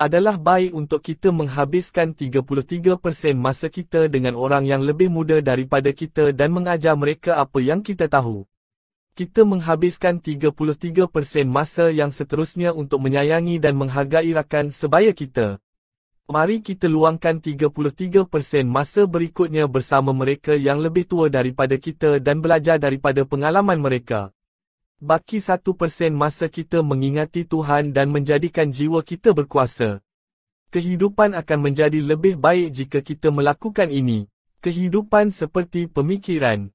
Adalah baik untuk kita menghabiskan 33% masa kita dengan orang yang lebih muda daripada kita dan mengajar mereka apa yang kita tahu. Kita menghabiskan 33% masa yang seterusnya untuk menyayangi dan menghargai rakan sebaya kita. Mari kita luangkan 33% masa berikutnya bersama mereka yang lebih tua daripada kita dan belajar daripada pengalaman mereka. Baki 1% masa kita mengingati Tuhan dan menjadikan jiwa kita berkuasa. Kehidupan akan menjadi lebih baik jika kita melakukan ini. Kehidupan seperti pemikiran,